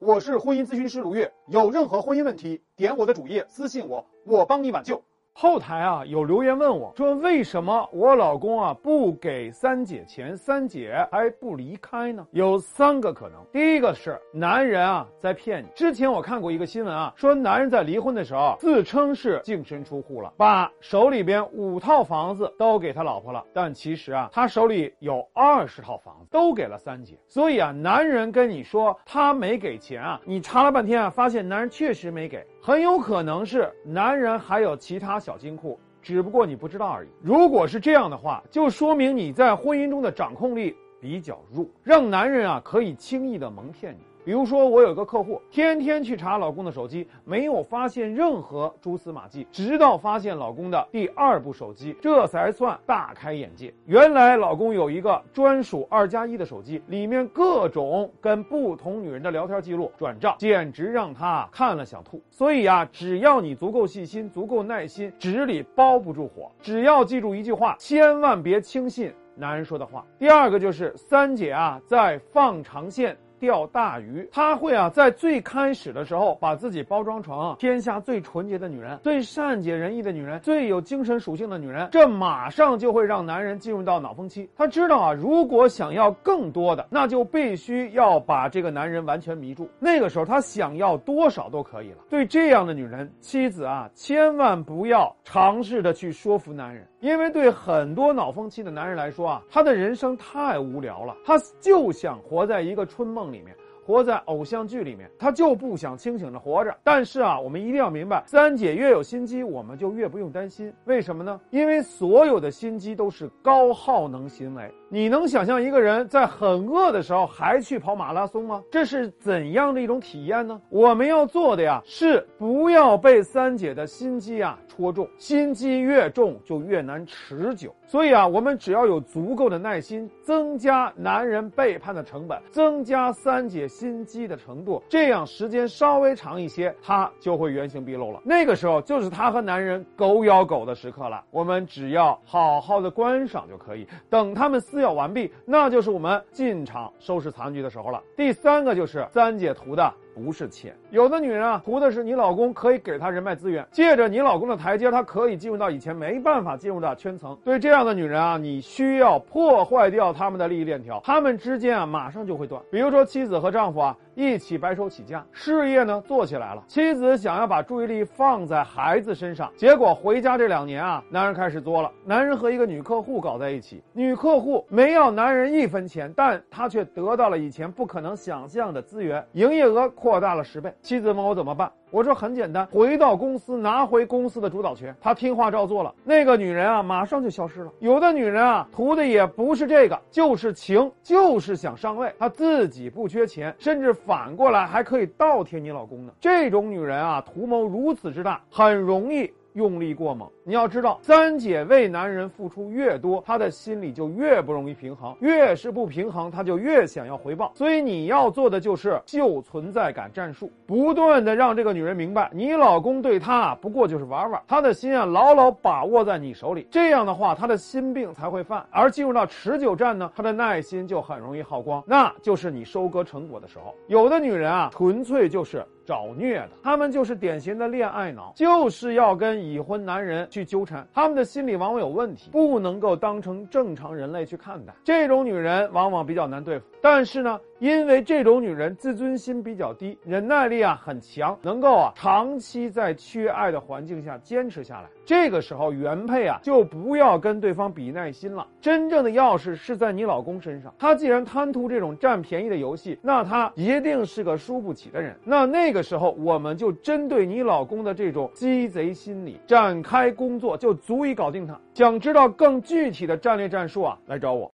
我是婚姻咨询师卢月，有任何婚姻问题，点我的主页私信我，我帮你挽救。后台啊有留言问我说，为什么我老公啊不给三姐钱，三姐还不离开呢？有三个可能，第一个是男人啊在骗你。之前我看过一个新闻啊，说男人在离婚的时候自称是净身出户了，把手里边五套房子都给他老婆了，但其实啊他手里有二十套房子都给了三姐。所以啊，男人跟你说他没给钱啊，你查了半天啊，发现男人确实没给。很有可能是男人还有其他小金库，只不过你不知道而已。如果是这样的话，就说明你在婚姻中的掌控力比较弱，让男人啊可以轻易的蒙骗你。比如说，我有个客户，天天去查老公的手机，没有发现任何蛛丝马迹，直到发现老公的第二部手机，这才算大开眼界。原来老公有一个专属二加一的手机，里面各种跟不同女人的聊天记录、转账，简直让他看了想吐。所以啊，只要你足够细心、足够耐心，纸里包不住火。只要记住一句话，千万别轻信男人说的话。第二个就是三姐啊，在放长线。钓大鱼，他会啊，在最开始的时候把自己包装成天下最纯洁的女人、最善解人意的女人、最有精神属性的女人，这马上就会让男人进入到脑风期。他知道啊，如果想要更多的，那就必须要把这个男人完全迷住。那个时候，他想要多少都可以了。对这样的女人，妻子啊，千万不要尝试的去说服男人，因为对很多脑风期的男人来说啊，他的人生太无聊了，他就想活在一个春梦。里面活在偶像剧里面，他就不想清醒的活着。但是啊，我们一定要明白，三姐越有心机，我们就越不用担心。为什么呢？因为所有的心机都是高耗能行为。你能想象一个人在很饿的时候还去跑马拉松吗？这是怎样的一种体验呢？我们要做的呀，是不要被三姐的心机啊戳中。心机越重，就越难持久。所以啊，我们只要有足够的耐心，增加男人背叛的成本，增加三姐心机的程度，这样时间稍微长一些，他就会原形毕露了。那个时候就是他和男人狗咬狗的时刻了。我们只要好好的观赏就可以，等他们撕。撕咬完毕，那就是我们进场收拾残局的时候了。第三个就是三姐图的。不是钱，有的女人啊，图的是你老公可以给她人脉资源，借着你老公的台阶，她可以进入到以前没办法进入的圈层。对这样的女人啊，你需要破坏掉他们的利益链条，他们之间啊，马上就会断。比如说，妻子和丈夫啊一起白手起家，事业呢做起来了，妻子想要把注意力放在孩子身上，结果回家这两年啊，男人开始作了。男人和一个女客户搞在一起，女客户没要男人一分钱，但她却得到了以前不可能想象的资源，营业额扩。扩大了十倍。妻子问我怎么办？我说很简单，回到公司拿回公司的主导权。他听话照做了。那个女人啊，马上就消失了。有的女人啊，图的也不是这个，就是情，就是想上位。她自己不缺钱，甚至反过来还可以倒贴你老公呢。这种女人啊，图谋如此之大，很容易。用力过猛，你要知道，三姐为男人付出越多，她的心里就越不容易平衡，越是不平衡，她就越想要回报。所以你要做的就是秀存在感战术，不断的让这个女人明白，你老公对她不过就是玩玩，她的心啊牢牢把握在你手里。这样的话，她的心病才会犯。而进入到持久战呢，她的耐心就很容易耗光，那就是你收割成果的时候。有的女人啊，纯粹就是。找虐的，她们就是典型的恋爱脑，就是要跟已婚男人去纠缠。他们的心理往往有问题，不能够当成正常人类去看待。这种女人往往比较难对付，但是呢。因为这种女人自尊心比较低，忍耐力啊很强，能够啊长期在缺爱的环境下坚持下来。这个时候原配啊就不要跟对方比耐心了，真正的钥匙是在你老公身上。他既然贪图这种占便宜的游戏，那他一定是个输不起的人。那那个时候我们就针对你老公的这种鸡贼心理展开攻工作，就足以搞定它。想知道更具体的战略战术啊，来找我。